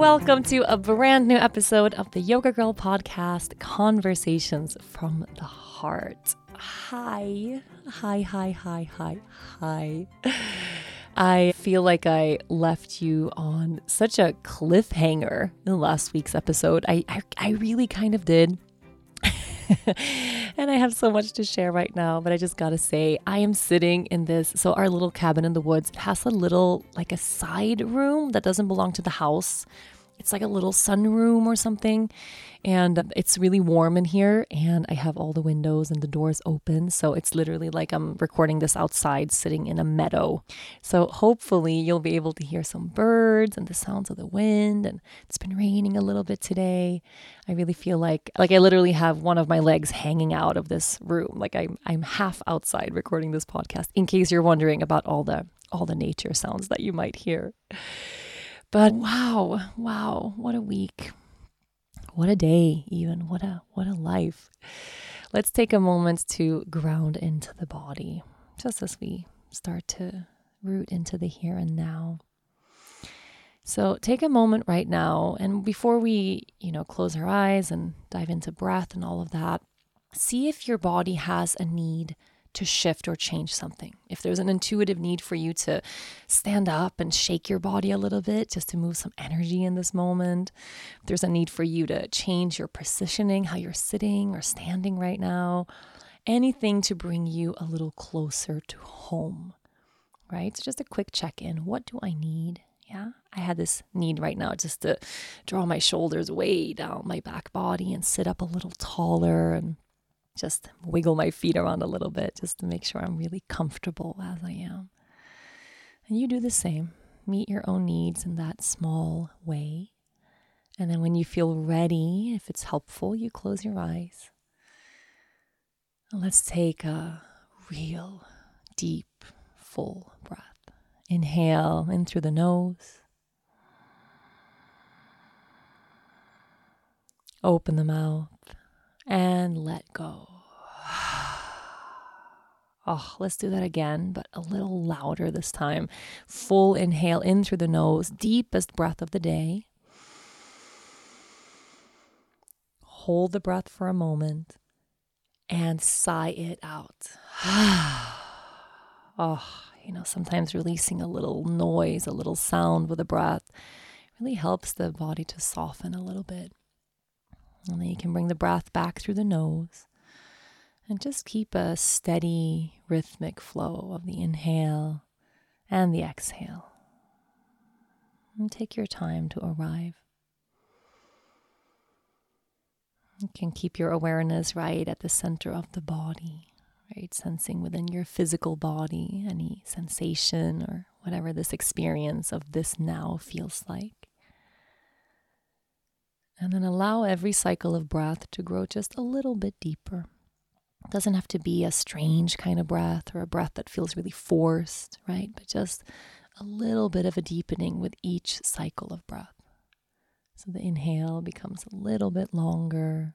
Welcome to a brand new episode of the Yoga Girl podcast, Conversations from the Heart. Hi, hi, hi, hi, hi, hi. I feel like I left you on such a cliffhanger in last week's episode. I, I, I really kind of did. and I have so much to share right now, but I just gotta say, I am sitting in this. So, our little cabin in the woods has a little, like a side room that doesn't belong to the house. It's like a little sunroom or something. And it's really warm in here. And I have all the windows and the doors open. So it's literally like I'm recording this outside sitting in a meadow. So hopefully you'll be able to hear some birds and the sounds of the wind. And it's been raining a little bit today. I really feel like like I literally have one of my legs hanging out of this room. Like I'm I'm half outside recording this podcast in case you're wondering about all the all the nature sounds that you might hear. But wow, wow, what a week. What a day, even. What a what a life. Let's take a moment to ground into the body, just as we start to root into the here and now. So take a moment right now and before we, you know, close our eyes and dive into breath and all of that, see if your body has a need to shift or change something. If there's an intuitive need for you to stand up and shake your body a little bit just to move some energy in this moment, if there's a need for you to change your positioning, how you're sitting or standing right now, anything to bring you a little closer to home, right? So just a quick check in. What do I need? Yeah, I had this need right now just to draw my shoulders way down my back body and sit up a little taller and just wiggle my feet around a little bit just to make sure I'm really comfortable as I am. And you do the same. Meet your own needs in that small way. And then when you feel ready, if it's helpful, you close your eyes. let's take a real deep, full breath. Inhale in through the nose. Open the mouth and let go. Oh, let's do that again, but a little louder this time. Full inhale in through the nose, deepest breath of the day. Hold the breath for a moment and sigh it out. oh, you know, sometimes releasing a little noise, a little sound with the breath really helps the body to soften a little bit. And then you can bring the breath back through the nose and just keep a steady rhythmic flow of the inhale and the exhale. And take your time to arrive. You can keep your awareness right at the center of the body, right? Sensing within your physical body any sensation or whatever this experience of this now feels like. And then allow every cycle of breath to grow just a little bit deeper. It doesn't have to be a strange kind of breath or a breath that feels really forced, right? But just a little bit of a deepening with each cycle of breath. So the inhale becomes a little bit longer,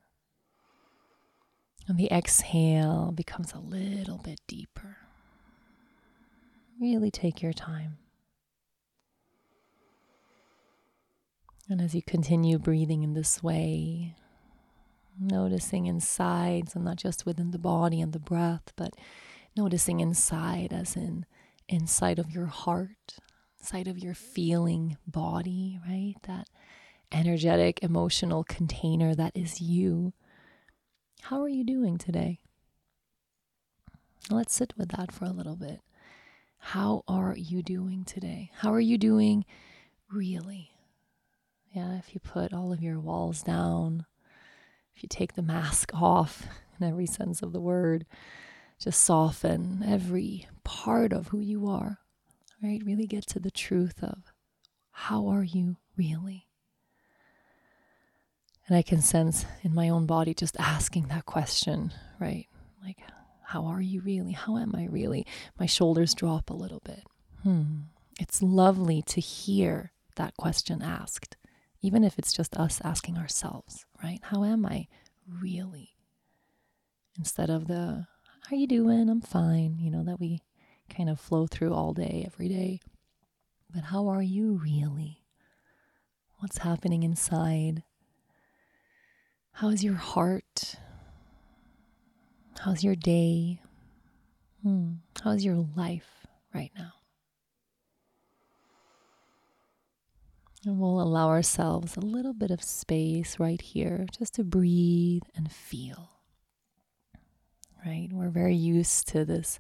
and the exhale becomes a little bit deeper. Really take your time. And as you continue breathing in this way, noticing inside, so not just within the body and the breath, but noticing inside, as in inside of your heart, inside of your feeling body, right? That energetic, emotional container that is you. How are you doing today? Let's sit with that for a little bit. How are you doing today? How are you doing really? Yeah, if you put all of your walls down, if you take the mask off in every sense of the word, just soften every part of who you are, right? Really get to the truth of how are you really? And I can sense in my own body just asking that question, right? Like, how are you really? How am I really? My shoulders drop a little bit. Hmm. It's lovely to hear that question asked even if it's just us asking ourselves, right? How am I really? Instead of the, how you doing? I'm fine, you know, that we kind of flow through all day, every day. But how are you really? What's happening inside? How is your heart? How's your day? Hmm. How's your life right now? And we'll allow ourselves a little bit of space right here just to breathe and feel. Right? We're very used to this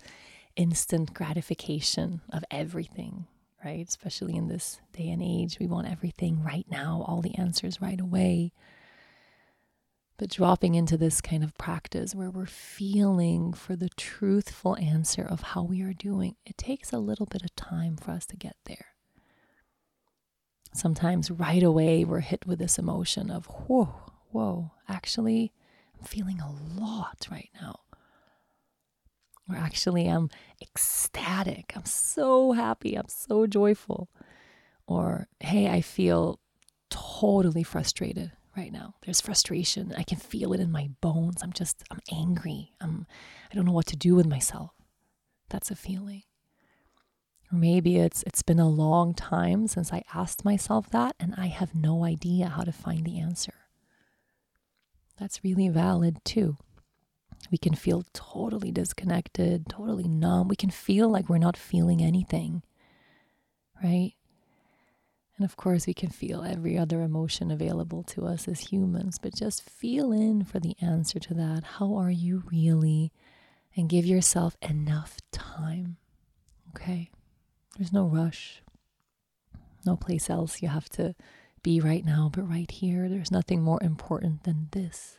instant gratification of everything, right? Especially in this day and age. We want everything right now, all the answers right away. But dropping into this kind of practice where we're feeling for the truthful answer of how we are doing, it takes a little bit of time for us to get there sometimes right away we're hit with this emotion of, whoa, whoa, actually, I'm feeling a lot right now. Or actually, I'm ecstatic. I'm so happy. I'm so joyful. Or, hey, I feel totally frustrated right now. There's frustration. I can feel it in my bones. I'm just, I'm angry. I'm, I don't know what to do with myself. That's a feeling. Or maybe it's it's been a long time since I asked myself that and I have no idea how to find the answer. That's really valid too. We can feel totally disconnected, totally numb. We can feel like we're not feeling anything. Right? And of course, we can feel every other emotion available to us as humans, but just feel in for the answer to that. How are you really? And give yourself enough time. Okay? There's no rush, no place else you have to be right now, but right here, there's nothing more important than this.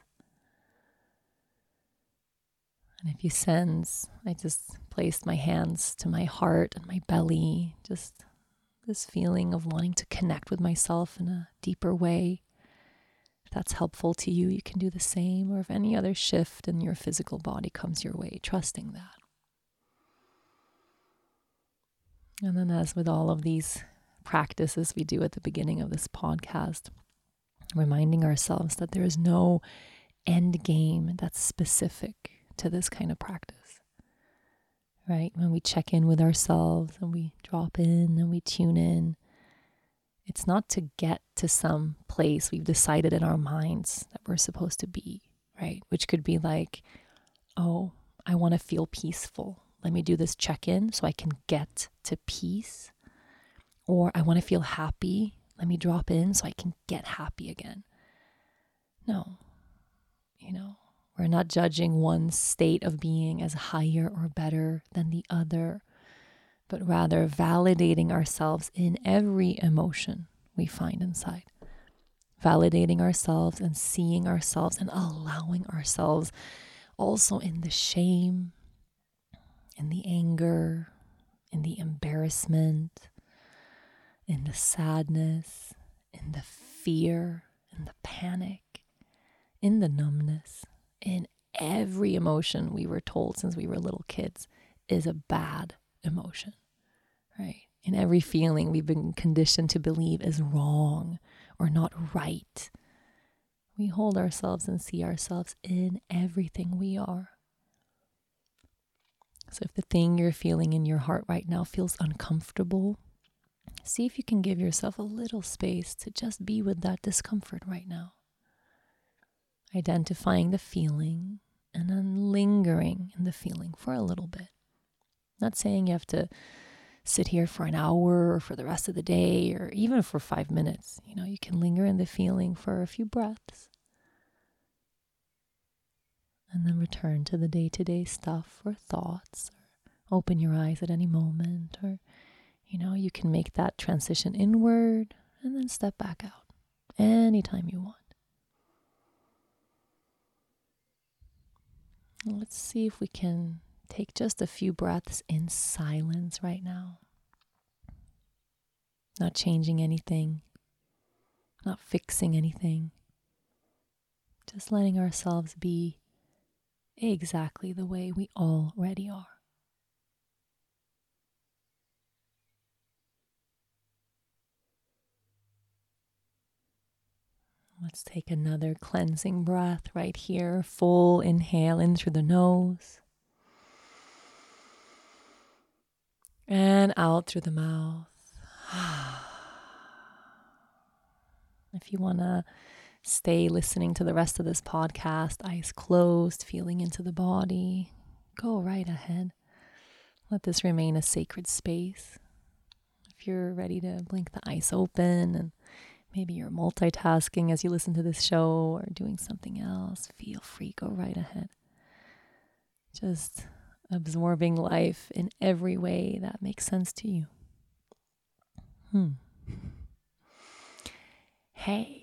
And if you sense, I just placed my hands to my heart and my belly, just this feeling of wanting to connect with myself in a deeper way. If that's helpful to you, you can do the same, or if any other shift in your physical body comes your way, trusting that. And then, as with all of these practices we do at the beginning of this podcast, reminding ourselves that there is no end game that's specific to this kind of practice. Right? When we check in with ourselves and we drop in and we tune in, it's not to get to some place we've decided in our minds that we're supposed to be, right? Which could be like, oh, I want to feel peaceful. Let me do this check in so I can get to peace. Or I want to feel happy. Let me drop in so I can get happy again. No, you know, we're not judging one state of being as higher or better than the other, but rather validating ourselves in every emotion we find inside. Validating ourselves and seeing ourselves and allowing ourselves also in the shame in the anger, in the embarrassment, in the sadness, in the fear, in the panic, in the numbness, in every emotion we were told since we were little kids is a bad emotion, right? In every feeling we've been conditioned to believe is wrong or not right. We hold ourselves and see ourselves in everything we are. So if the thing you're feeling in your heart right now feels uncomfortable, see if you can give yourself a little space to just be with that discomfort right now. Identifying the feeling and then lingering in the feeling for a little bit. Not saying you have to sit here for an hour or for the rest of the day or even for five minutes. You know, you can linger in the feeling for a few breaths and then return to the day to day stuff or thoughts or open your eyes at any moment or, you know, you can make that transition inward and then step back out anytime you want. Let's see if we can take just a few breaths in silence right now. Not changing anything, not fixing anything, just letting ourselves be exactly the way we already are. Let's take another cleansing breath right here. Full inhale in through the nose and out through the mouth. if you want to stay listening to the rest of this podcast, eyes closed, feeling into the body, go right ahead. Let this remain a sacred space. If you're ready to blink the eyes open and maybe you're multitasking as you listen to this show or doing something else, feel free, go right ahead. Just absorbing life in every way that makes sense to you. Hmm. Hey.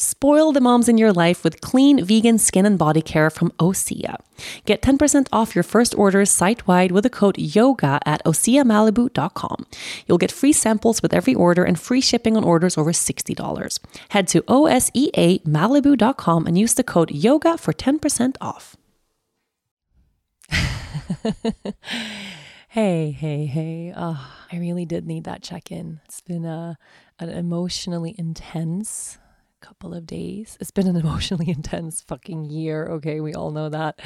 Spoil the moms in your life with clean vegan skin and body care from Osea. Get 10% off your first orders site wide with the code YOGA at OseaMalibu.com. You'll get free samples with every order and free shipping on orders over $60. Head to OSEAMalibu.com and use the code YOGA for 10% off. hey, hey, hey. Oh, I really did need that check in. It's been a, an emotionally intense couple of days. It's been an emotionally intense fucking year. Okay, we all know that.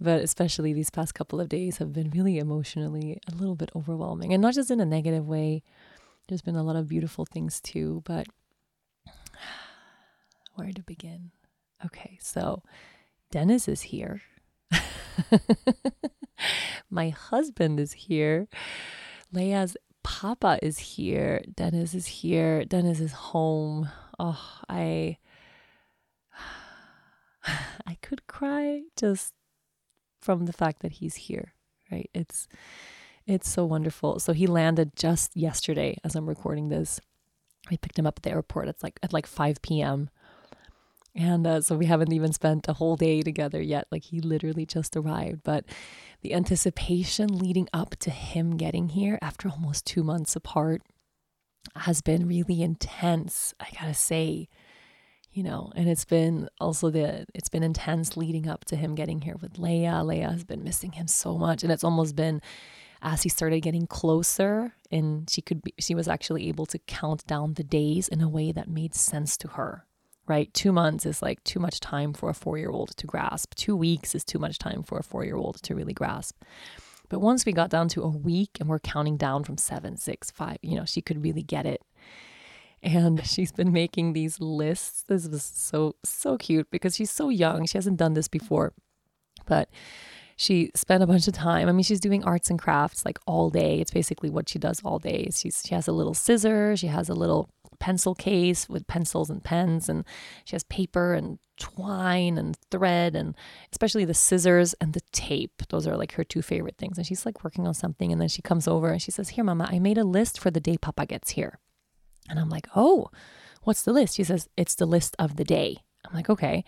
But especially these past couple of days have been really emotionally a little bit overwhelming. And not just in a negative way. There's been a lot of beautiful things too, but where to begin? Okay, so Dennis is here. My husband is here. Leia's Papa is here. Dennis is here. Dennis is home oh, I I could cry just from the fact that he's here, right? It's it's so wonderful. So he landed just yesterday as I'm recording this. We picked him up at the airport. It's like at like 5 p.m. And uh, so we haven't even spent a whole day together yet. Like he literally just arrived. But the anticipation leading up to him getting here after almost two months apart has been really intense. I gotta say, you know, and it's been also the it's been intense leading up to him getting here with Leia. Leia has been missing him so much, and it's almost been as he started getting closer and she could be she was actually able to count down the days in a way that made sense to her right two months is like too much time for a four year old to grasp two weeks is too much time for a four year old to really grasp but once we got down to a week and we're counting down from seven six five you know she could really get it and she's been making these lists. This was so, so cute because she's so young. She hasn't done this before, but she spent a bunch of time. I mean, she's doing arts and crafts like all day. It's basically what she does all day. She's, she has a little scissor, she has a little pencil case with pencils and pens, and she has paper and twine and thread, and especially the scissors and the tape. Those are like her two favorite things. And she's like working on something, and then she comes over and she says, Here, Mama, I made a list for the day Papa gets here. And I'm like, oh, what's the list? She says, it's the list of the day. I'm like, okay.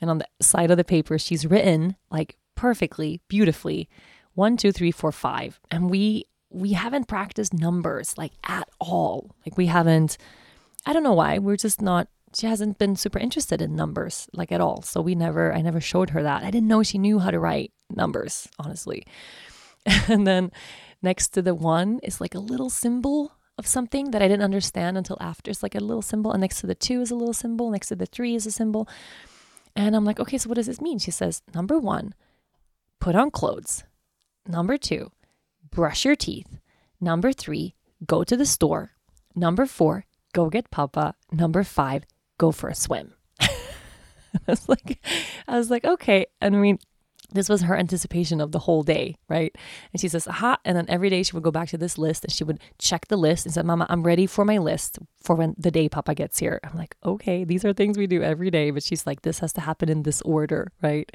And on the side of the paper, she's written like perfectly, beautifully, one, two, three, four, five. And we we haven't practiced numbers like at all. Like we haven't, I don't know why. We're just not she hasn't been super interested in numbers like at all. So we never I never showed her that. I didn't know she knew how to write numbers, honestly. And then next to the one is like a little symbol of something that I didn't understand until after. It's like a little symbol, and next to the two is a little symbol, next to the three is a symbol. And I'm like, okay, so what does this mean? She says, number one, put on clothes. Number two, brush your teeth. Number three, go to the store. Number four, go get Papa. Number five, go for a swim. I was like, I was like, okay. And I mean, this was her anticipation of the whole day, right? And she says, aha. And then every day she would go back to this list and she would check the list and said, Mama, I'm ready for my list for when the day Papa gets here. I'm like, okay, these are things we do every day. But she's like, this has to happen in this order, right?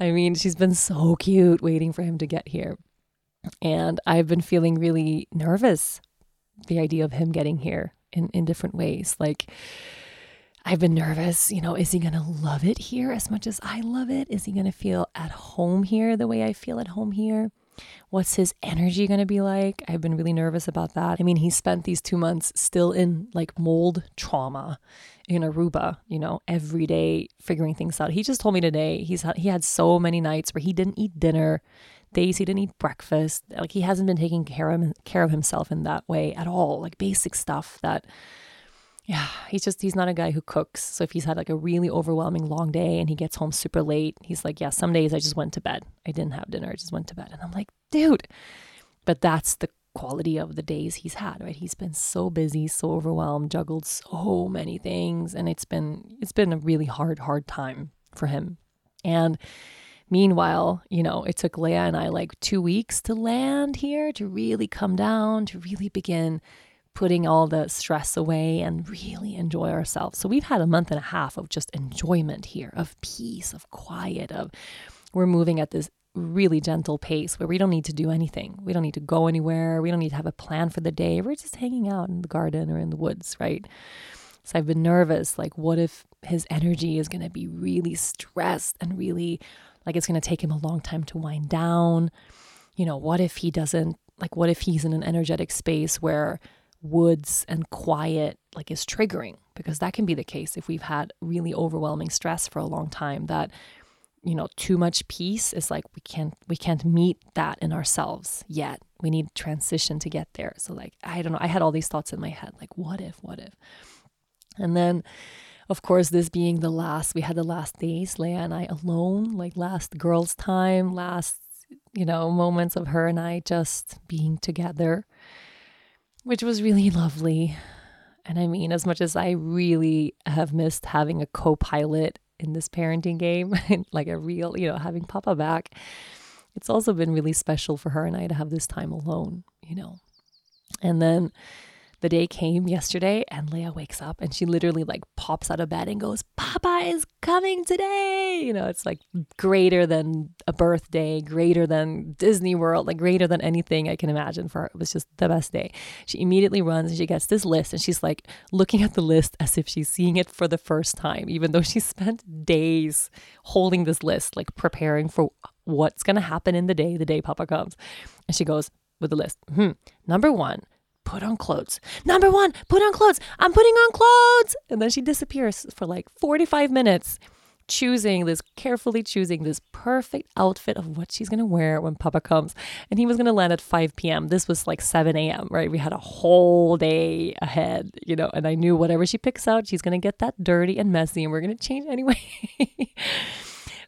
I mean, she's been so cute waiting for him to get here. And I've been feeling really nervous, the idea of him getting here in, in different ways. Like, I've been nervous. You know, is he going to love it here as much as I love it? Is he going to feel at home here the way I feel at home here? What's his energy going to be like? I've been really nervous about that. I mean, he spent these two months still in like mold trauma in Aruba, you know, every day figuring things out. He just told me today he's had, he had so many nights where he didn't eat dinner, days he didn't eat breakfast. Like he hasn't been taking care of care of himself in that way at all. Like basic stuff that yeah, he's just he's not a guy who cooks. So if he's had like a really overwhelming long day and he gets home super late, he's like, "Yeah, some days I just went to bed. I didn't have dinner. I just went to bed." And I'm like, "Dude." But that's the quality of the days he's had, right? He's been so busy, so overwhelmed, juggled so many things, and it's been it's been a really hard hard time for him. And meanwhile, you know, it took Leah and I like 2 weeks to land here to really come down, to really begin putting all the stress away and really enjoy ourselves. So we've had a month and a half of just enjoyment here, of peace, of quiet, of we're moving at this really gentle pace where we don't need to do anything. We don't need to go anywhere. We don't need to have a plan for the day. We're just hanging out in the garden or in the woods, right? So I've been nervous like what if his energy is going to be really stressed and really like it's going to take him a long time to wind down? You know, what if he doesn't like what if he's in an energetic space where woods and quiet like is triggering? Because that can be the case if we've had really overwhelming stress for a long time that you know too much peace is like we can't we can't meet that in ourselves yet. We need transition to get there. So like i don't know. I had all these thoughts in my head like what if what if? And then of course this being the last we had the last days leia and i alone like last girls time last you know moments of her and i just being together which was really lovely. And I mean, as much as I really have missed having a co pilot in this parenting game, like a real, you know, having Papa back, it's also been really special for her and I to have this time alone, you know. And then the day came yesterday and Leia wakes up and she literally like pops out of bed and goes, Papa is coming today. You know, it's like greater than a birthday, greater than Disney World, like greater than anything I can imagine for her. It was just the best day. She immediately runs and she gets this list and she's like looking at the list as if she's seeing it for the first time, even though she spent days holding this list, like preparing for what's going to happen in the day, the day Papa comes. And she goes with the list. Hmm. Number one, put on clothes. Number one, put on clothes. I'm putting on clothes. And then she disappears for like 45 minutes choosing this, carefully choosing this perfect outfit of what she's going to wear when Papa comes. And he was going to land at 5 p.m. This was like 7 a.m., right? We had a whole day ahead, you know, and I knew whatever she picks out, she's going to get that dirty and messy and we're going to change anyway.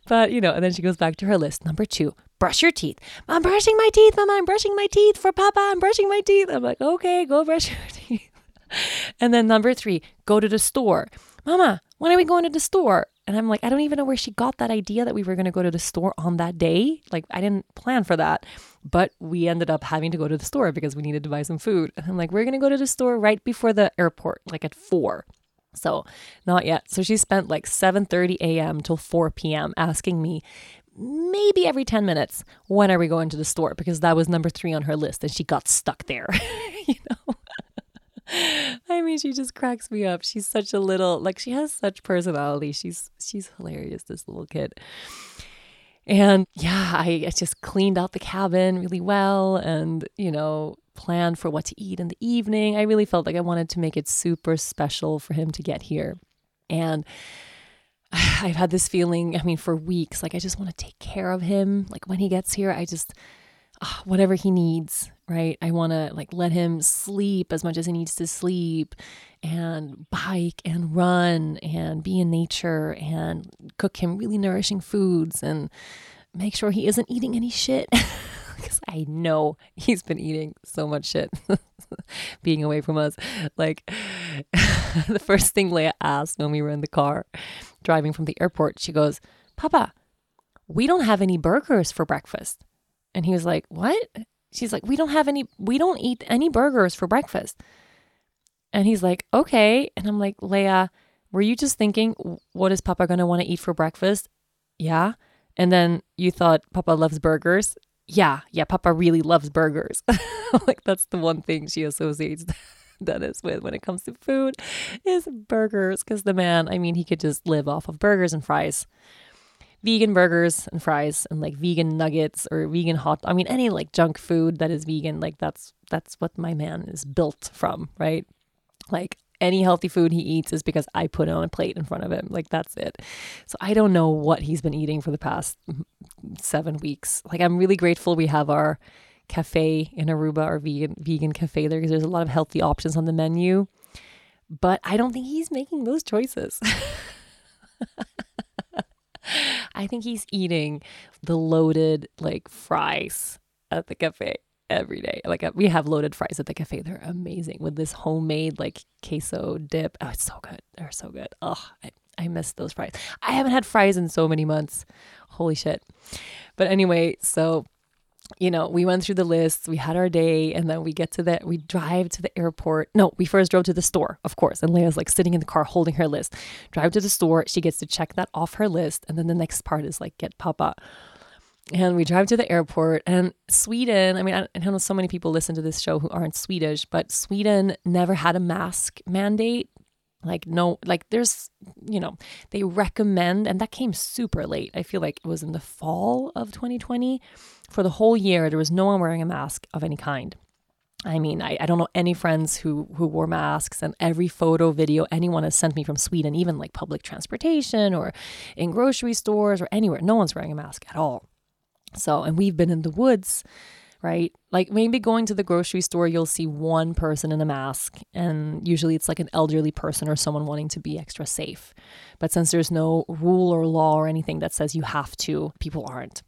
but, you know, and then she goes back to her list. Number two, brush your teeth. I'm brushing my teeth, Mama. I'm brushing my teeth for Papa. I'm brushing my teeth. I'm like, okay, go brush your teeth. and then number three, go to the store. Mama, when are we going to the store? And I'm like, I don't even know where she got that idea that we were going to go to the store on that day. Like, I didn't plan for that. But we ended up having to go to the store because we needed to buy some food. And I'm like, we're going to go to the store right before the airport, like at four. So, not yet. So she spent like 7:30 a.m. till 4 p.m. asking me maybe every 10 minutes, when are we going to the store? Because that was number 3 on her list and she got stuck there. you know. I mean, she just cracks me up. She's such a little like she has such personality. She's she's hilarious, this little kid. And yeah, I, I just cleaned out the cabin really well and, you know, planned for what to eat in the evening. I really felt like I wanted to make it super special for him to get here. And I've had this feeling, I mean, for weeks, like I just want to take care of him. Like when he gets here, I just, uh, whatever he needs, right? I want to like let him sleep as much as he needs to sleep and bike and run and be in nature and cook him really nourishing foods and make sure he isn't eating any shit. Because I know he's been eating so much shit being away from us. Like the first thing Leia asked when we were in the car driving from the airport, she goes, Papa, we don't have any burgers for breakfast. And he was like, What? She's like, We don't have any, we don't eat any burgers for breakfast. And he's like, Okay. And I'm like, Leia, were you just thinking, What is Papa going to want to eat for breakfast? Yeah. And then you thought Papa loves burgers. Yeah. Yeah. Papa really loves burgers. like, that's the one thing she associates. Dennis with when it comes to food is burgers because the man, I mean, he could just live off of burgers and fries vegan burgers and fries and like vegan nuggets or vegan hot I mean any like junk food that is vegan like that's that's what my man is built from, right? Like any healthy food he eats is because I put it on a plate in front of him. Like that's it. So I don't know what he's been eating for the past 7 weeks. Like I'm really grateful we have our cafe in Aruba, our vegan vegan cafe there because there's a lot of healthy options on the menu. But I don't think he's making those choices. I think he's eating the loaded like fries at the cafe every day. Like uh, we have loaded fries at the cafe. They're amazing with this homemade like queso dip. Oh, it's so good. They're so good. Oh, I, I miss those fries. I haven't had fries in so many months. Holy shit. But anyway, so you know, we went through the lists, we had our day, and then we get to the, we drive to the airport. No, we first drove to the store, of course. And Leia's like sitting in the car holding her list. Drive to the store, she gets to check that off her list. And then the next part is like, get Papa. And we drive to the airport. And Sweden, I mean, I, I know so many people listen to this show who aren't Swedish, but Sweden never had a mask mandate like no like there's you know they recommend and that came super late i feel like it was in the fall of 2020 for the whole year, there was no one wearing a mask of any kind. I mean, I, I don't know any friends who who wore masks, and every photo, video anyone has sent me from Sweden, even like public transportation or in grocery stores or anywhere, no one's wearing a mask at all. So, and we've been in the woods, right? Like maybe going to the grocery store, you'll see one person in a mask, and usually it's like an elderly person or someone wanting to be extra safe. But since there's no rule or law or anything that says you have to, people aren't.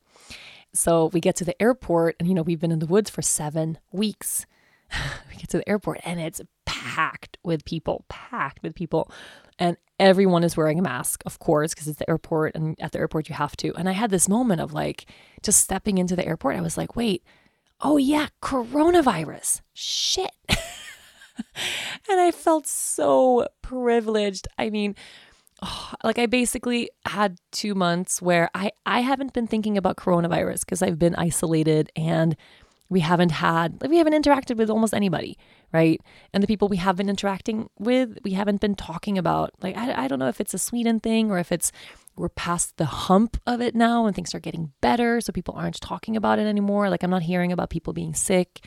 So we get to the airport, and you know, we've been in the woods for seven weeks. we get to the airport, and it's packed with people, packed with people. And everyone is wearing a mask, of course, because it's the airport, and at the airport, you have to. And I had this moment of like just stepping into the airport. I was like, wait, oh yeah, coronavirus. Shit. and I felt so privileged. I mean, oh, like I basically had two months where I I haven't been thinking about coronavirus because I've been isolated and we haven't had like we haven't interacted with almost anybody right? And the people we have been interacting with we haven't been talking about like I, I don't know if it's a sweden thing or if it's we're past the hump of it now and things are getting better so people aren't talking about it anymore. Like i'm not hearing about people being sick.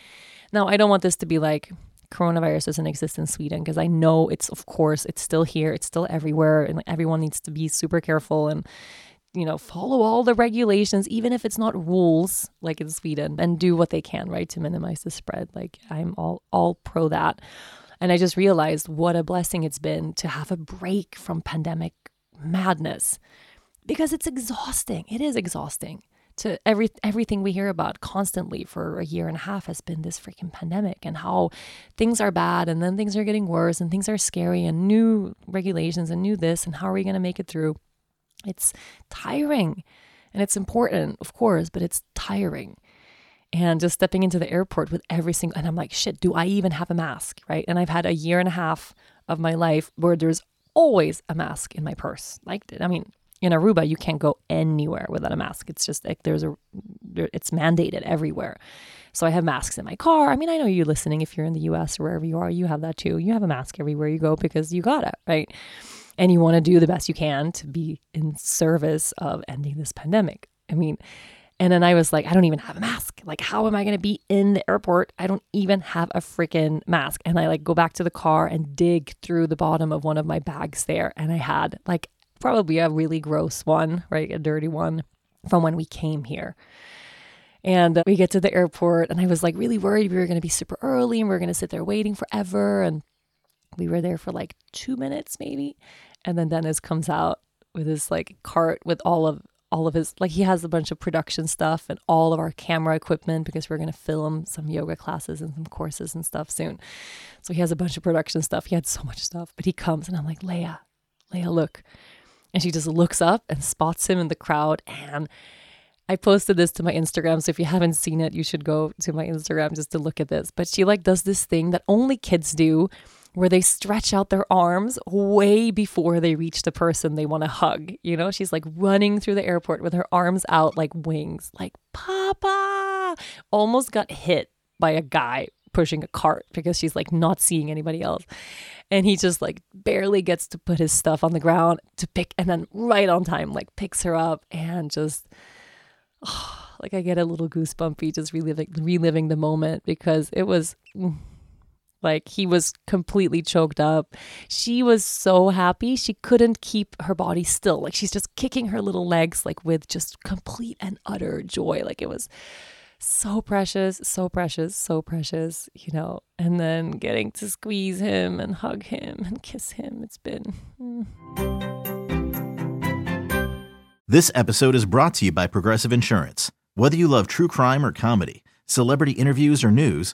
Now i don't want this to be like coronavirus doesn't exist in Sweden because I know it's, of course, it's still here, it's still everywhere, and everyone needs to be super careful and you know, follow all the regulations, even if it's not rules like in Sweden, and do what they can, right, to minimize the spread. Like I'm all all pro that. And I just realized what a blessing it's been to have a break from pandemic madness because it's exhausting. It is exhausting. To every everything we hear about constantly for a year and a half has been this freaking pandemic and how things are bad and then things are getting worse and things are scary and new regulations and new this and how are we going to make it through? It's tiring and it's important, of course, but it's tiring. And just stepping into the airport with every single, and I'm like, shit, do I even have a mask? Right. And I've had a year and a half of my life where there's always a mask in my purse. Like, I mean, in Aruba, you can't go anywhere without a mask. It's just like there's a, it's mandated everywhere. So I have masks in my car. I mean, I know you're listening, if you're in the US or wherever you are, you have that too. You have a mask everywhere you go because you got it, right? And you want to do the best you can to be in service of ending this pandemic. I mean, and then I was like, I don't even have a mask. Like, how am I going to be in the airport? I don't even have a freaking mask. And I like go back to the car and dig through the bottom of one of my bags there. And I had like probably a really gross one, right? A dirty one from when we came here. And we get to the airport, and I was like really worried we were going to be super early and we are going to sit there waiting forever. And we were there for like two minutes maybe. And then Dennis comes out with his like cart with all of all of his like he has a bunch of production stuff and all of our camera equipment because we're going to film some yoga classes and some courses and stuff soon. So he has a bunch of production stuff. He had so much stuff, but he comes and I'm like, "Leia, Leia, look." And she just looks up and spots him in the crowd and I posted this to my Instagram, so if you haven't seen it, you should go to my Instagram just to look at this. But she like does this thing that only kids do where they stretch out their arms way before they reach the person they want to hug. You know, she's like running through the airport with her arms out like wings, like, Papa! Almost got hit by a guy pushing a cart because she's like not seeing anybody else. And he just like barely gets to put his stuff on the ground to pick, and then right on time, like picks her up and just. Oh, like I get a little goosebumpy just reliving reliving the moment because it was mm, like he was completely choked up. She was so happy. She couldn't keep her body still. Like she's just kicking her little legs like with just complete and utter joy. Like it was so precious, so precious, so precious, you know. And then getting to squeeze him and hug him and kiss him. It's been mm. This episode is brought to you by Progressive Insurance. Whether you love true crime or comedy, celebrity interviews or news,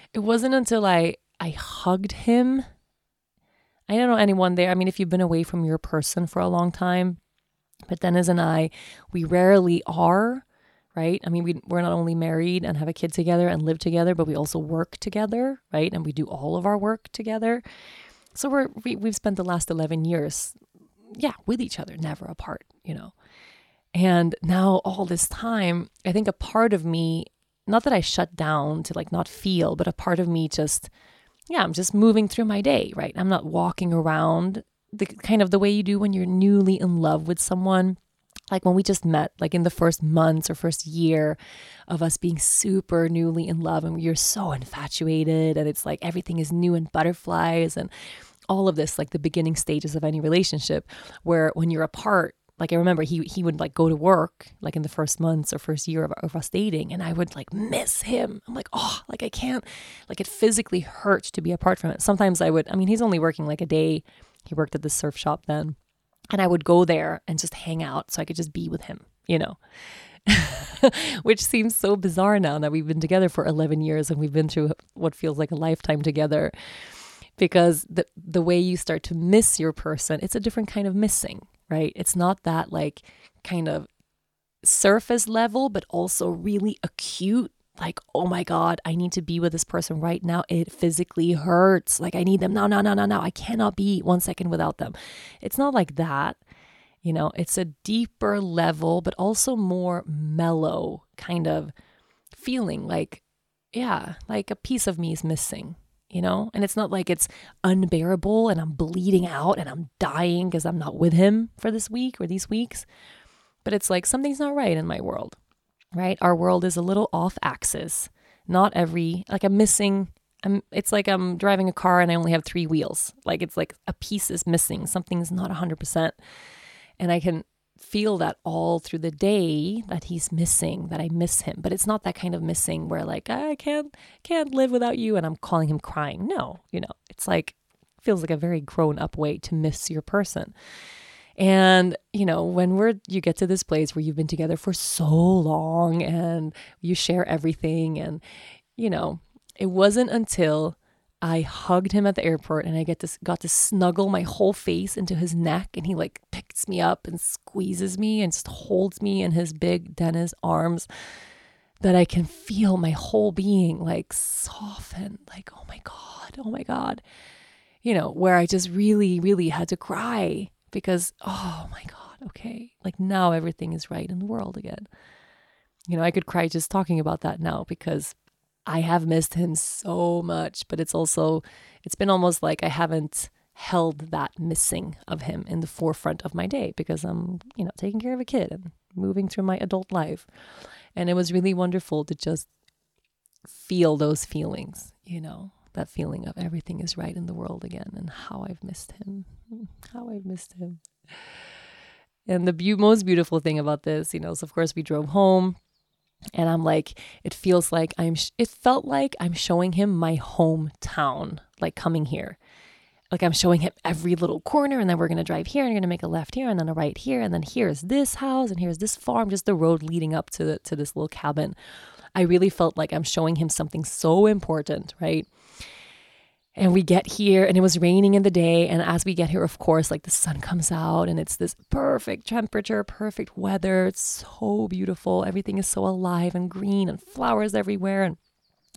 it wasn't until I I hugged him. I don't know anyone there. I mean, if you've been away from your person for a long time, but Dennis and I, we rarely are, right? I mean, we, we're not only married and have a kid together and live together, but we also work together, right? And we do all of our work together. So we're we, we've spent the last eleven years, yeah, with each other, never apart, you know. And now all this time, I think a part of me not that I shut down to like not feel, but a part of me just, yeah, I'm just moving through my day, right? I'm not walking around the kind of the way you do when you're newly in love with someone. Like when we just met, like in the first months or first year of us being super newly in love, and you're so infatuated, and it's like everything is new and butterflies, and all of this, like the beginning stages of any relationship, where when you're apart, like I remember he he would like go to work like in the first months or first year of, of us dating and I would like miss him. I'm like, oh, like I can't like it physically hurts to be apart from it. Sometimes I would I mean he's only working like a day. He worked at the surf shop then. And I would go there and just hang out so I could just be with him, you know. Which seems so bizarre now that we've been together for 11 years and we've been through what feels like a lifetime together because the the way you start to miss your person, it's a different kind of missing right? It's not that like kind of surface level, but also really acute, like, oh my God, I need to be with this person right now. It physically hurts. Like, I need them now, now, now, now, now. I cannot be one second without them. It's not like that. You know, it's a deeper level, but also more mellow kind of feeling like, yeah, like a piece of me is missing, you know? And it's not like it's unbearable and I'm bleeding out and I'm dying because I'm not with him for this week or these weeks. But it's like something's not right in my world, right? Our world is a little off axis. Not every, like I'm missing, I'm, it's like I'm driving a car and I only have three wheels. Like it's like a piece is missing. Something's not 100%. And I can feel that all through the day that he's missing, that I miss him. But it's not that kind of missing where like ah, I can't can't live without you and I'm calling him crying. No, you know, it's like feels like a very grown up way to miss your person. And, you know, when we're, you get to this place where you've been together for so long and you share everything. And, you know, it wasn't until I hugged him at the airport and I get to, got to snuggle my whole face into his neck and he like picks me up and squeezes me and just holds me in his big Dennis arms that I can feel my whole being like soften, like, oh my God, oh my God. You know, where I just really, really had to cry because, oh my God, okay, like now everything is right in the world again. You know, I could cry just talking about that now because I have missed him so much, but it's also, it's been almost like I haven't held that missing of him in the forefront of my day because I'm, you know, taking care of a kid and moving through my adult life. And it was really wonderful to just feel those feelings, you know, that feeling of everything is right in the world again and how I've missed him, how I've missed him. And the be- most beautiful thing about this, you know, is of course we drove home and I'm like, it feels like I'm, sh- it felt like I'm showing him my hometown, like coming here. Like I'm showing him every little corner, and then we're gonna drive here, and you're gonna make a left here, and then a right here, and then here's this house, and here's this farm, just the road leading up to the, to this little cabin. I really felt like I'm showing him something so important, right? And we get here and it was raining in the day. And as we get here, of course, like the sun comes out and it's this perfect temperature, perfect weather. It's so beautiful. Everything is so alive and green and flowers everywhere. And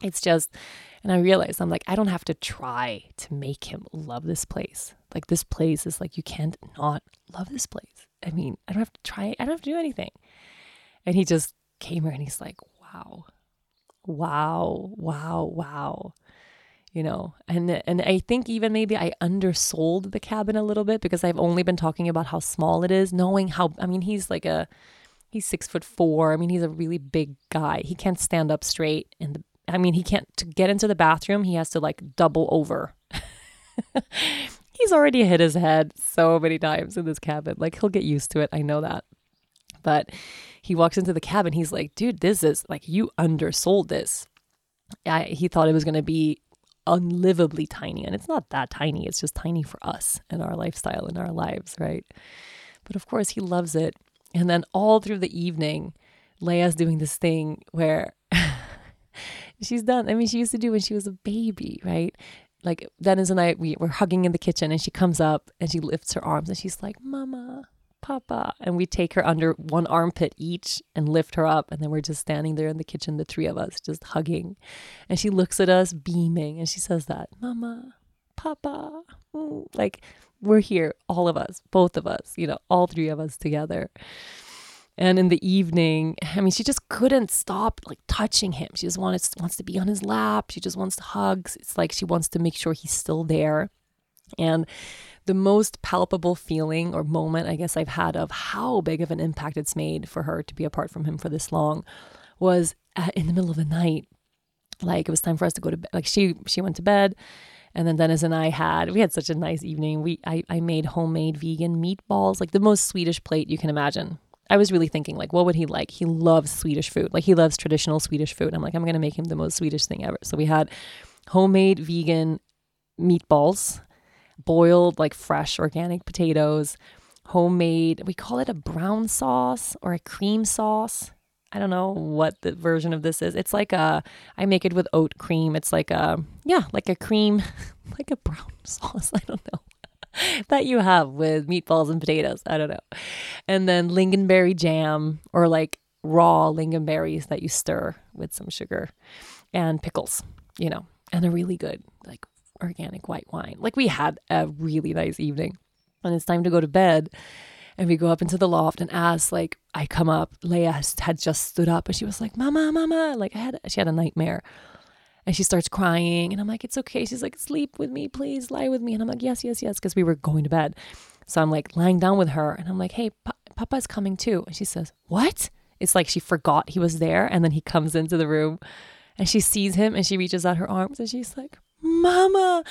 it's just, and I realized I'm like, I don't have to try to make him love this place. Like, this place is like, you can't not love this place. I mean, I don't have to try, I don't have to do anything. And he just came here and he's like, wow, wow, wow, wow you know? And and i think even maybe i undersold the cabin a little bit because i've only been talking about how small it is knowing how i mean he's like a he's six foot four. I mean he's a really big guy. He can't stand up straight and i mean he can't to get into the bathroom he has to like double over. He's already hit his head so many times in this cabin. Like he'll get used to it. I know that. But he walks into the cabin. He's like dude this is like you undersold this. I, he thought it was going to be unlivably tiny. And it's not that tiny, it's just tiny for us and our lifestyle and our lives, right? But of course, he loves it. And then all through the evening, Leia's doing this thing where she's done. I mean, she used to do when she was a baby, right? Like Dennis and I, we were hugging in the kitchen, and she comes up and she lifts her arms and she's like, "Mama, Papa. And we take her under one armpit each and lift her up. And then we're just standing there in the kitchen, the three of us, just hugging. And she looks at us beaming and she says that, Mama, Papa. Mm. Like we're here, all of us, both of us, you know, all three of us together. And in the evening, I mean, she just couldn't stop like touching him. She just wants wants to be on his lap. She just wants to hugs. It's like she wants to make sure he's still there. And the most palpable feeling or moment I guess I've had of how big of an impact it's made for her to be apart from him for this long was at, in the middle of the night. Like it was time for us to go to bed. Like she she went to bed, and then Dennis and I had we had such a nice evening. We I, I made homemade vegan meatballs, like the most Swedish plate you can imagine. I was really thinking like, what would he like? He loves Swedish food. Like he loves traditional Swedish food. I'm like, I'm gonna make him the most Swedish thing ever. So we had homemade vegan meatballs boiled, like fresh organic potatoes, homemade, we call it a brown sauce or a cream sauce. I don't know what the version of this is. It's like a, I make it with oat cream. It's like a, yeah, like a cream, like a brown sauce. I don't know. that you have with meatballs and potatoes. I don't know. And then lingonberry jam or like raw lingonberries that you stir with some sugar and pickles, you know, and a really good, like, organic white wine. Like, we had a really nice evening. And it's time to go to bed. And we go up into the loft, and ask, like I come up, Leia had just stood up, and she was like, "Mama, Mama!" Like I had, she had a nightmare, and she starts crying, and I'm like, "It's okay." She's like, "Sleep with me, please, lie with me," and I'm like, "Yes, yes, yes," because we were going to bed. So I'm like lying down with her, and I'm like, "Hey, pa- Papa's coming too," and she says, "What?" It's like she forgot he was there, and then he comes into the room, and she sees him, and she reaches out her arms, and she's like, "Mama,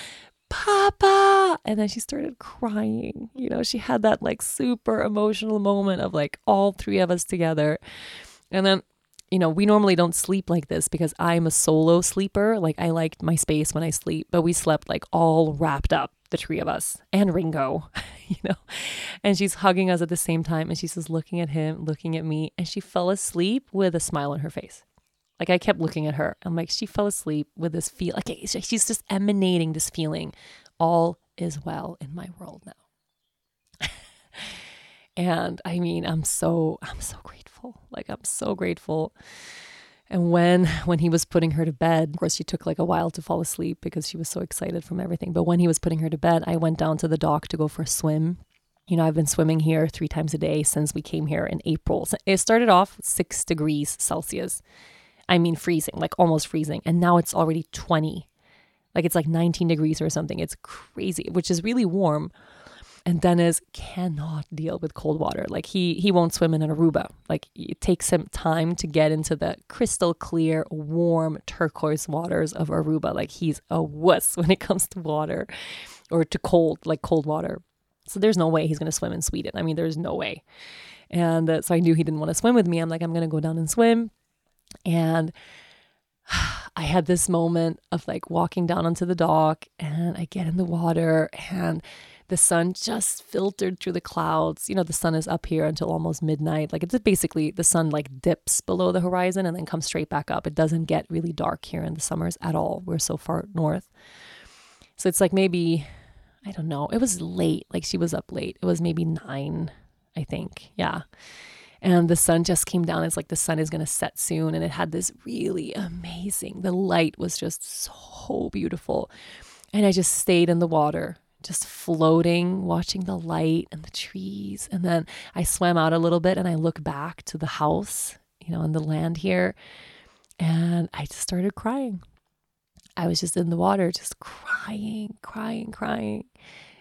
Papa. And then she started crying. You know, she had that like super emotional moment of like all three of us together. And then, you know, we normally don't sleep like this because I'm a solo sleeper. Like I like my space when I sleep, but we slept like all wrapped up, the three of us and Ringo, you know. And she's hugging us at the same time and she's just looking at him, looking at me, and she fell asleep with a smile on her face. Like I kept looking at her. I'm like, she fell asleep with this feel. Like she's just emanating this feeling. All is well in my world now. and I mean, I'm so I'm so grateful. Like I'm so grateful. And when when he was putting her to bed, of course she took like a while to fall asleep because she was so excited from everything. But when he was putting her to bed, I went down to the dock to go for a swim. You know, I've been swimming here three times a day since we came here in April. It started off six degrees Celsius. I mean, freezing, like almost freezing. And now it's already 20. Like it's like 19 degrees or something. It's crazy, which is really warm. And Dennis cannot deal with cold water. Like he he won't swim in an Aruba. Like it takes him time to get into the crystal clear, warm turquoise waters of Aruba. Like he's a wuss when it comes to water or to cold, like cold water. So there's no way he's going to swim in Sweden. I mean, there's no way. And uh, so I knew he didn't want to swim with me. I'm like, I'm going to go down and swim. And I had this moment of like walking down onto the dock and I get in the water and the sun just filtered through the clouds. You know, the sun is up here until almost midnight. Like it's basically the sun like dips below the horizon and then comes straight back up. It doesn't get really dark here in the summers at all. We're so far north. So it's like maybe, I don't know, it was late. Like she was up late. It was maybe nine, I think. Yeah and the sun just came down. It's like the sun is going to set soon. And it had this really amazing, the light was just so beautiful. And I just stayed in the water, just floating, watching the light and the trees. And then I swam out a little bit and I look back to the house, you know, on the land here. And I just started crying. I was just in the water, just crying, crying, crying,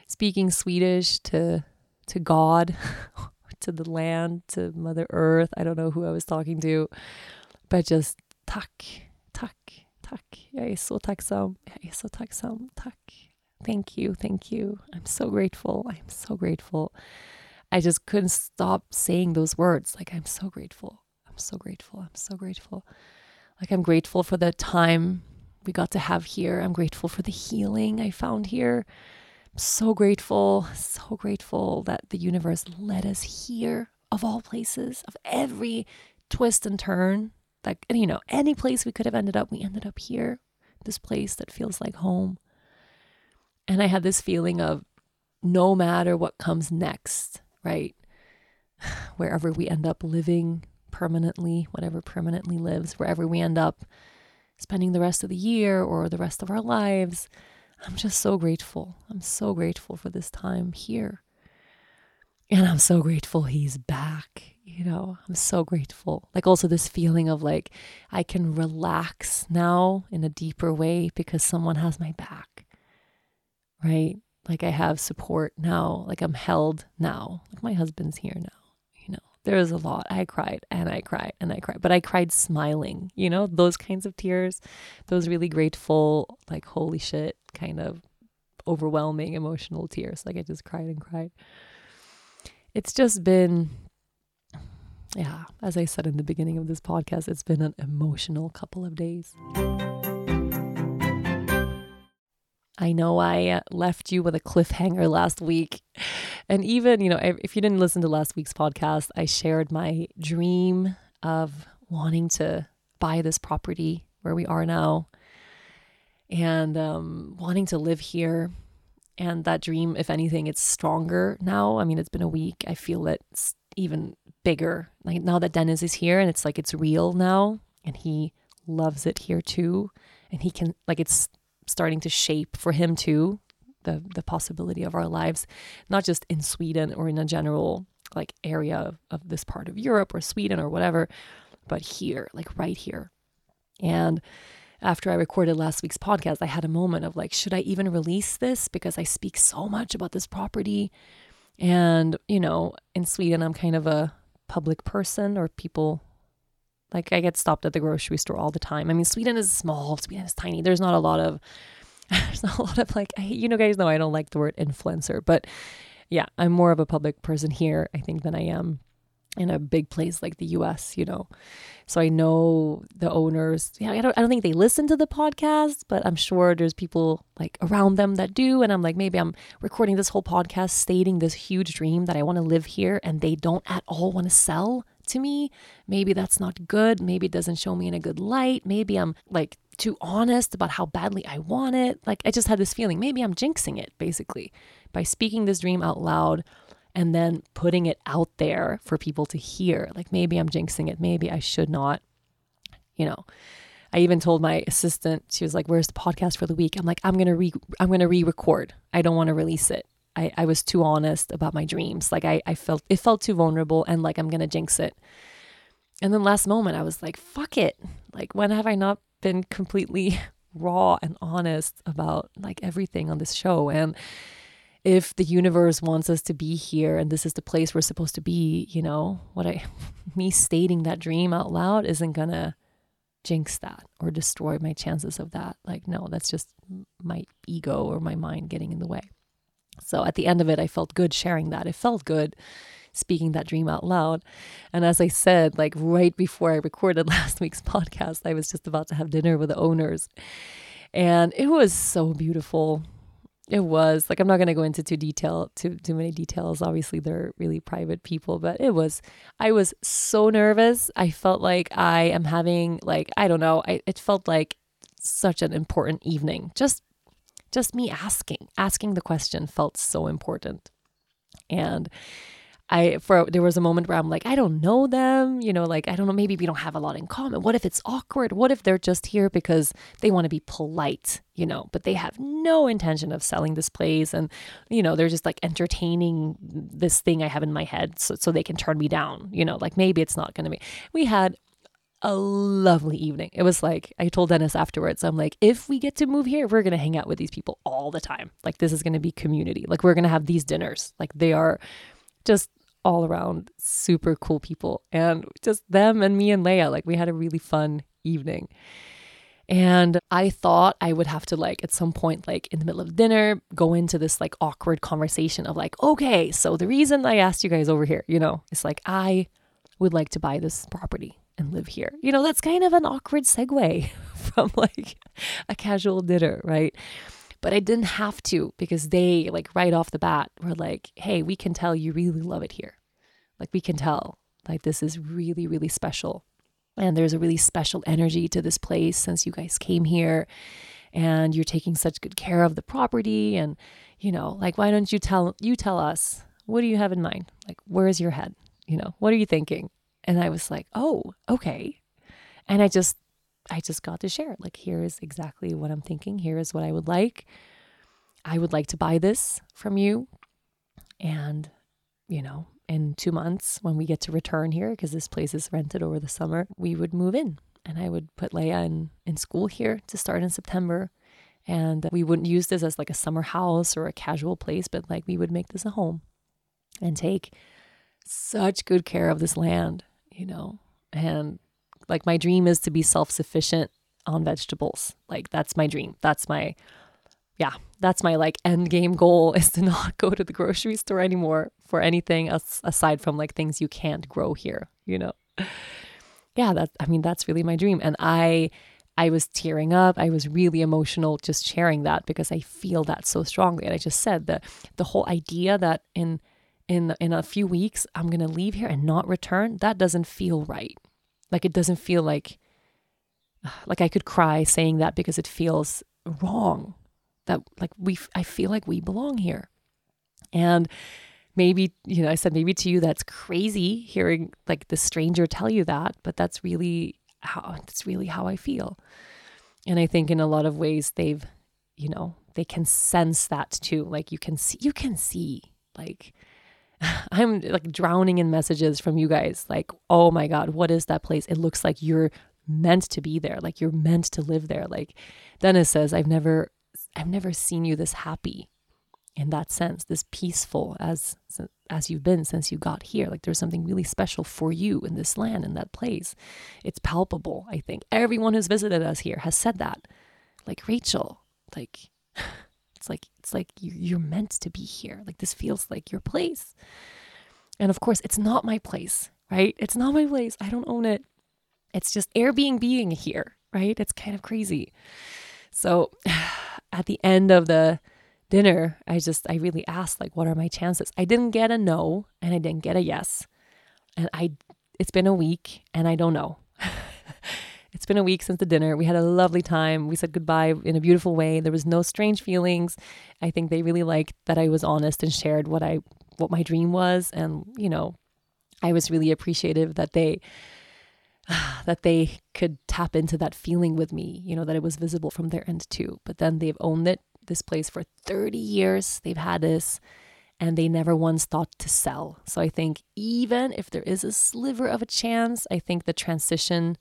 speaking Swedish to to God to the land, to Mother Earth. I don't know who I was talking to, but just tack, tack, tack. Jag är så tacksam. Jag är så tacksam. Tack. Thank you, thank you. I'm so grateful. I'm so grateful. I just couldn't stop saying those words. Like, I'm so grateful. I'm so grateful. I'm so grateful. Like, I'm grateful for the time we got to have here. I'm grateful for the healing I found here so grateful, so grateful that the universe led us here, of all places, of every twist and turn. That, you know, any place we could have ended up, we ended up here, this place that feels like home. And I had this feeling of no matter what comes next, right? Wherever we end up living permanently, whatever permanently lives, wherever we end up spending the rest of the year or the rest of our lives, I'm just so grateful. I'm so grateful for this time here. And I'm so grateful he's back. You know, I'm so grateful. Like, also, this feeling of like I can relax now in a deeper way because someone has my back, right? Like, I have support now. Like, I'm held now. Like, my husband's here now there was a lot. I cried and I cried and I cried, but I cried smiling, you know, those kinds of tears, those really grateful, like, holy shit, kind of overwhelming emotional tears. Like, I just cried and cried. It's just been, yeah, as I said in the beginning of this podcast, it's been an emotional couple of days. I know I uh, left you with a cliffhanger last week. And even, you know, if you didn't listen to last week's podcast, I shared my dream of wanting to buy this property where we are now and um, wanting to live here. And that dream, if anything, it's stronger now. I mean, it's been a week. I feel it's even bigger. Like now that Dennis is here and it's like it's real now and he loves it here too. And he can like it's starting to shape for him too the the possibility of our lives, not just in Sweden or in a general like area of, of this part of Europe or Sweden or whatever, but here, like right here. And after I recorded last week's podcast, I had a moment of like, should I even release this? Because I speak so much about this property. And, you know, in Sweden, I'm kind of a public person or people like I get stopped at the grocery store all the time. I mean, Sweden is small, Sweden is tiny. There's not a lot of, there's not a lot of like, I, you know, guys know I don't like the word influencer, but yeah, I'm more of a public person here, I think, than I am in a big place like the US, you know. So I know the owners. Yeah, I don't I don't think they listen to the podcast, but I'm sure there's people like around them that do and I'm like maybe I'm recording this whole podcast stating this huge dream that I want to live here and they don't at all want to sell to me. Maybe that's not good. Maybe it doesn't show me in a good light. Maybe I'm like too honest about how badly I want it. Like I just had this feeling maybe I'm jinxing it basically by speaking this dream out loud and then putting it out there for people to hear. Like maybe I'm jinxing it, maybe I should not. You know, I even told my assistant, she was like, "Where's the podcast for the week?" I'm like, "I'm gonna re, I'm gonna re-record. I don't want to release it. I, I was too honest about my dreams. Like I, I felt it felt too vulnerable, and like I'm gonna jinx it." And then last moment, I was like, "Fuck it! Like when have I not been completely raw and honest about like everything on this show?" And if the universe wants us to be here and this is the place we're supposed to be, you know, what I, me stating that dream out loud isn't gonna jinx that or destroy my chances of that. Like, no, that's just my ego or my mind getting in the way. So at the end of it, I felt good sharing that. It felt good speaking that dream out loud. And as I said, like right before I recorded last week's podcast, I was just about to have dinner with the owners. And it was so beautiful. It was like I'm not going to go into too detail too too many details. Obviously, they're really private people, but it was I was so nervous. I felt like I am having like I don't know. I it felt like such an important evening. Just just me asking asking the question felt so important. And I for there was a moment where I'm like, I don't know them, you know, like I don't know, maybe we don't have a lot in common. What if it's awkward? What if they're just here because they want to be polite, you know, but they have no intention of selling this place and you know, they're just like entertaining this thing I have in my head so so they can turn me down, you know, like maybe it's not going to be. We had a lovely evening. It was like I told Dennis afterwards, I'm like, if we get to move here, we're gonna hang out with these people all the time. Like this is gonna be community. Like we're gonna have these dinners. Like they are just all around super cool people and just them and me and Leia. Like we had a really fun evening. And I thought I would have to like at some point, like in the middle of dinner, go into this like awkward conversation of like, okay, so the reason I asked you guys over here, you know, it's like I would like to buy this property and live here. You know, that's kind of an awkward segue from like a casual dinner, right? But I didn't have to because they, like, right off the bat, were like, hey, we can tell you really love it here. Like, we can tell, like, this is really, really special. And there's a really special energy to this place since you guys came here and you're taking such good care of the property. And, you know, like, why don't you tell, you tell us, what do you have in mind? Like, where's your head? You know, what are you thinking? And I was like, oh, okay. And I just I just got to share. it. Like, here is exactly what I'm thinking. Here is what I would like. I would like to buy this from you. And, you know, in two months, when we get to return here, because this place is rented over the summer, we would move in. And I would put Leia in, in school here to start in September. And we wouldn't use this as like a summer house or a casual place, but like we would make this a home and take such good care of this land, you know, and like my dream is to be self-sufficient on vegetables. Like that's my dream. That's my yeah, that's my like end game goal is to not go to the grocery store anymore for anything else aside from like things you can't grow here, you know. Yeah, that I mean that's really my dream and I I was tearing up. I was really emotional just sharing that because I feel that so strongly. And I just said the the whole idea that in in in a few weeks I'm going to leave here and not return, that doesn't feel right. Like it doesn't feel like like I could cry saying that because it feels wrong. That like we I feel like we belong here. And maybe, you know, I said maybe to you that's crazy hearing like the stranger tell you that, but that's really how that's really how I feel. And I think in a lot of ways they've, you know, they can sense that too. Like you can see you can see like I'm like drowning in messages from you guys like, "Oh my god, what is that place? It looks like you're meant to be there. Like you're meant to live there." Like Dennis says, "I've never I've never seen you this happy." in that sense this peaceful as as you've been since you got here like there's something really special for you in this land in that place it's palpable i think everyone who's visited us here has said that like rachel like it's like it's like you're meant to be here. Like this feels like your place. And of course it's not my place right? It's not my place. I don't own it. It's just airbnb being here right? It's kind of crazy. So at the end of the dinner, I just, I really asked, like, what are my chances? I didn't get a no and I didn't get a yes. And I, it's been a week and I don't know. It's been a week since the dinner. We had a lovely time. We said goodbye in a beautiful way. There was no strange feelings. I think they really liked that I was honest and shared what I, what my dream was. And, you know, I was really appreciative that they, that they could tap into that feeling with me, you know, that it was visible from their end too. But then they've owned it this place for 30 years. They've had this and they never once thought to sell. So I think even if there is a sliver of a chance, I think the transition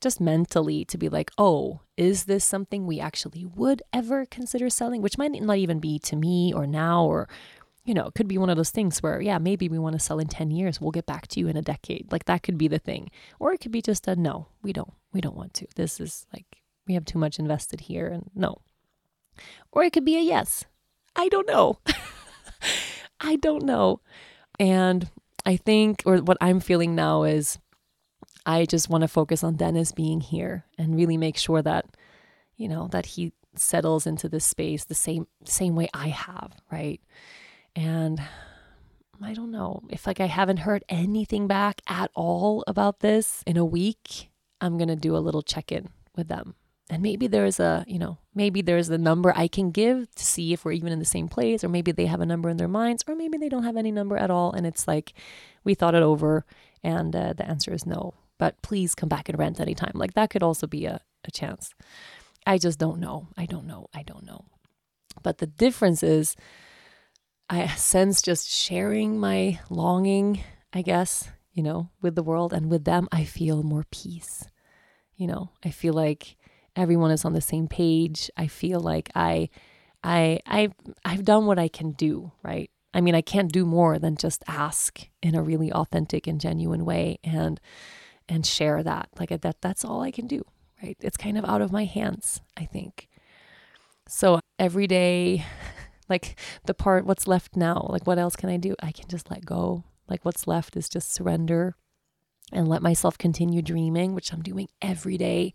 just mentally to be like, oh, is this something we actually would ever consider selling? Which might not even be to me or now, or, you know, it could be one of those things where, yeah, maybe we want to sell in 10 years. We'll get back to you in a decade. Like that could be the thing. Or it could be just a no, we don't, we don't want to. This is like, we have too much invested here and no, or it could be a yes. I don't know. I don't know. And I think, or what I'm feeling now is I just want to focus on Dennis being here and really make sure that, you know, that he settles into this space the same same way I have, right? And I don't know if like I haven't heard anything back at all about this in a week, I'm going to do a little check-in with them and maybe there's a you know maybe there's a number i can give to see if we're even in the same place or maybe they have a number in their minds or maybe they don't have any number at all and it's like we thought it over and uh, the answer is no but please come back and rent anytime. Like that could also be a, a chance. I just don't know. I don't know. I don't know. But the difference is i sense just sharing my longing i guess you know with the world and with them i feel more peace. You know i feel like everyone is on the same page. I feel like I I I I've done what I can do, right? I mean, I can't do more than just ask in a really authentic and genuine way. And and share that. Like that that's all I can do, right? It's kind of out of my hands, I think. So every day like the part what's left now, like what else can I do? I can just let go. Like what's left is just surrender and let myself continue dreaming, which I'm doing every day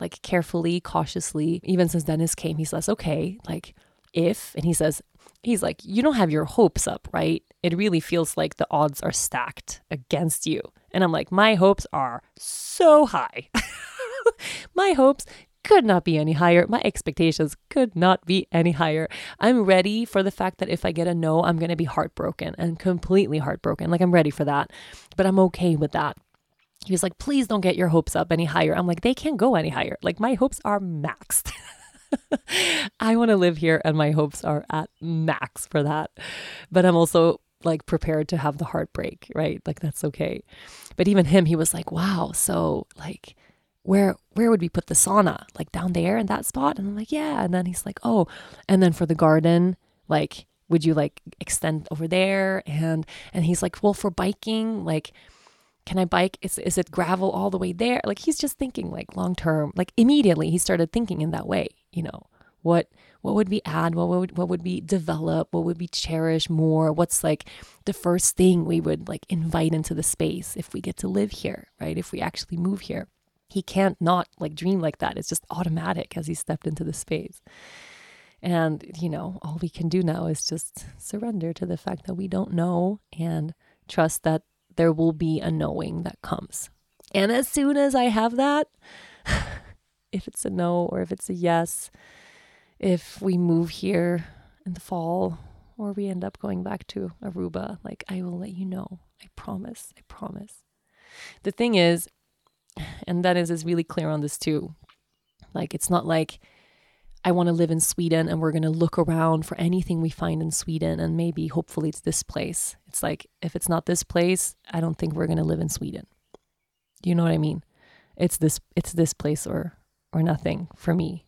like carefully, cautiously. Even since Dennis came, he says, okay, like if, and he says, he's like, you don't have your hopes up, right? It really feels like the odds are stacked against you. And I'm like, my hopes are so high. my hopes could not be any higher. My expectations could not be any higher. I'm ready for the fact that if I get a no, I'm going to be heartbroken and completely heartbroken. Like, I'm ready for that, but I'm okay with that he was like, please don't get your hopes up any higher. I'm like, they can't go any higher. Like, my hopes are maxed. I want to live here, and my hopes are at max for that. But I'm also like prepared to have the heartbreak, right? Like, that's okay. But even him, he was like, wow, so like, where where would we put the sauna like down there in that spot and i'm like yeah and then he's like oh and then for the garden like would you like extend over there and and he's like well for biking like can I bike? Is, is it gravel all the way there? Like he's just thinking like long term, like immediately he started thinking in that way, you know, what what would we add? What would what would we develop? What would we cherish more? What's like the first thing we would like invite into the space if we get to live here, right? If we actually move here. He can't not like dream like that. It's just automatic as he stepped into the space. And, you know, all we can do now is just surrender to the fact that we don't know and trust that there will be a knowing that comes. And as soon as I have that, if it's a no or if it's a yes, if we move here in the fall or we end up going back to Aruba, like I will let you know. I promise. I promise. The thing is, and Dennis is really clear on this too. Like it's not like I want to live in Sweden and we're going to look around for anything we find in Sweden and maybe hopefully it's this place. It's like if it's not this place, I don't think we're going to live in Sweden. You know what I mean? It's this it's this place or or nothing for me.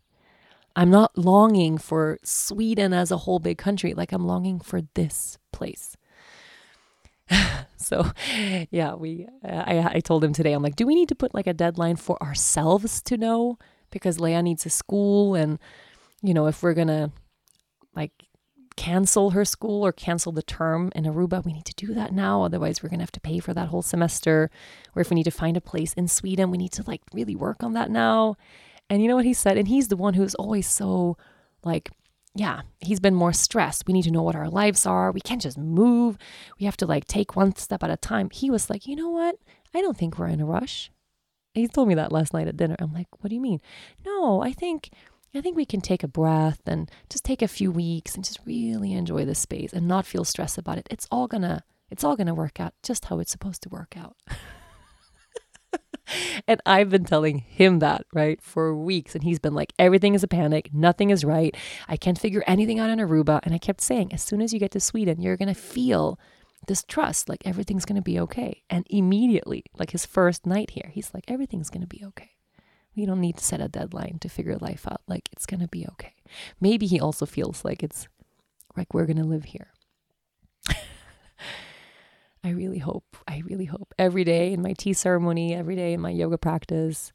I'm not longing for Sweden as a whole big country. Like I'm longing for this place. so, yeah, we. Uh, I I told him today. I'm like, do we need to put like a deadline for ourselves to know because Leia needs a school, and you know, if we're gonna like cancel her school or cancel the term in Aruba, we need to do that now. Otherwise, we're going to have to pay for that whole semester. Or if we need to find a place in Sweden, we need to like really work on that now. And you know what he said? And he's the one who's always so like, yeah, he's been more stressed. We need to know what our lives are. We can't just move. We have to like take one step at a time. He was like, you know what? I don't think we're in a rush. He told me that last night at dinner. I'm like, what do you mean? No, I think I think we can take a breath and just take a few weeks and just really enjoy the space and not feel stressed about it. It's all gonna it's all gonna work out just how it's supposed to work out. and I've been telling him that, right, for weeks. And he's been like, everything is a panic. Nothing is right. I can't figure anything out in Aruba. And I kept saying, as soon as you get to Sweden, you're going to feel this trust, like everything's going to be okay. And immediately, like his first night here, he's like, everything's going to be okay. We don't need to set a deadline to figure life out. Like it's going to be okay. Maybe he also feels like it's like we're going to live here. I really hope, I really hope every day in my tea ceremony, every day in my yoga practice,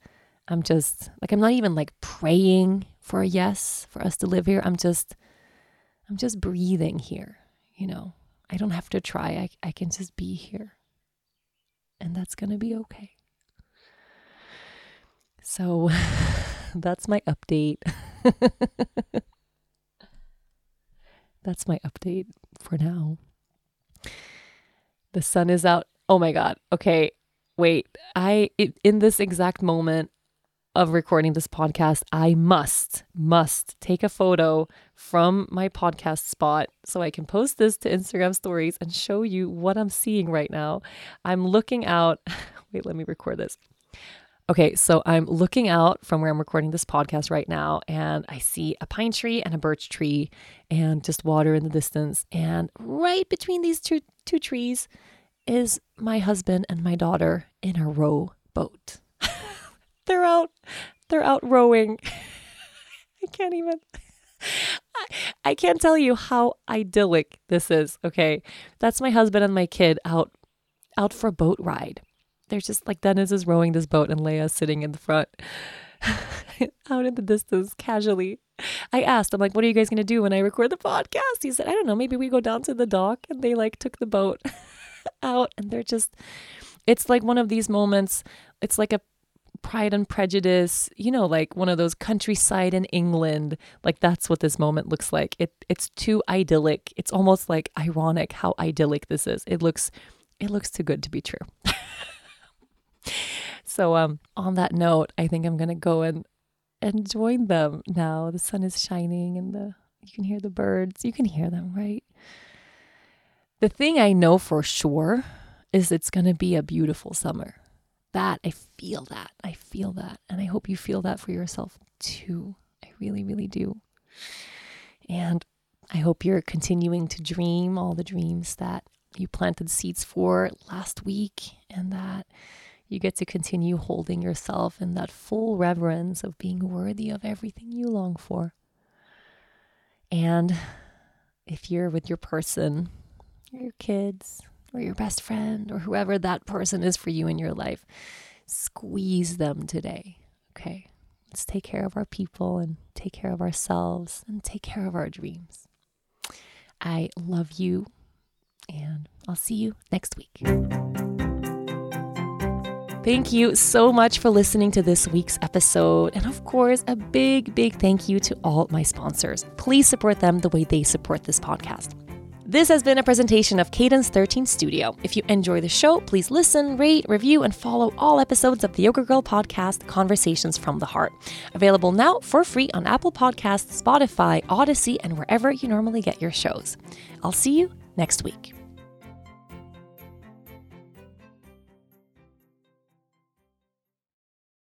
I'm just like, I'm not even like praying for a yes for us to live here. I'm just, I'm just breathing here, you know. I don't have to try. I, I can just be here. And that's going to be okay. So that's my update. that's my update for now. The sun is out. Oh my God. Okay. Wait. I, it, in this exact moment of recording this podcast, I must, must take a photo from my podcast spot so I can post this to Instagram stories and show you what I'm seeing right now. I'm looking out. Wait, let me record this. Okay, so I'm looking out from where I'm recording this podcast right now, and I see a pine tree and a birch tree, and just water in the distance. And right between these two two trees is my husband and my daughter in a row boat. they're out, they're out rowing. I can't even. I, I can't tell you how idyllic this is. Okay, that's my husband and my kid out out for a boat ride they're just like Dennis is rowing this boat and Leia's sitting in the front, out in the distance, casually. I asked, I'm like, what are you guys to do when I record the podcast? He said, I don't know, maybe we go down to the dock. And they like took the boat out and they're just, it's like one of these moments. It's like a Pride and Prejudice, you know, like one of those countryside in England. Like that's what this moment looks like. It it's too idyllic. It's almost like ironic how idyllic this is. It looks it looks too good to be true. so um on that note, I think I'm gonna go and and join them now. The sun is shining and the you can hear the birds. You can hear them, right? The thing I know for sure is it's gonna be a beautiful summer. That I feel that. I feel that. And I hope you feel that for yourself too. I really, really do. And I hope you're continuing to dream all the dreams that you planted seeds for last week and that you get to continue holding yourself in that full reverence of being worthy of everything you long for. And if you're with your person, your kids, or your best friend, or whoever that person is for you in your life, squeeze them today. Okay. Let's take care of our people and take care of ourselves and take care of our dreams. I love you, and I'll see you next week. Thank you so much for listening to this week's episode. And of course, a big, big thank you to all my sponsors. Please support them the way they support this podcast. This has been a presentation of Cadence 13 Studio. If you enjoy the show, please listen, rate, review, and follow all episodes of the Yoga Girl podcast, Conversations from the Heart. Available now for free on Apple Podcasts, Spotify, Odyssey, and wherever you normally get your shows. I'll see you next week.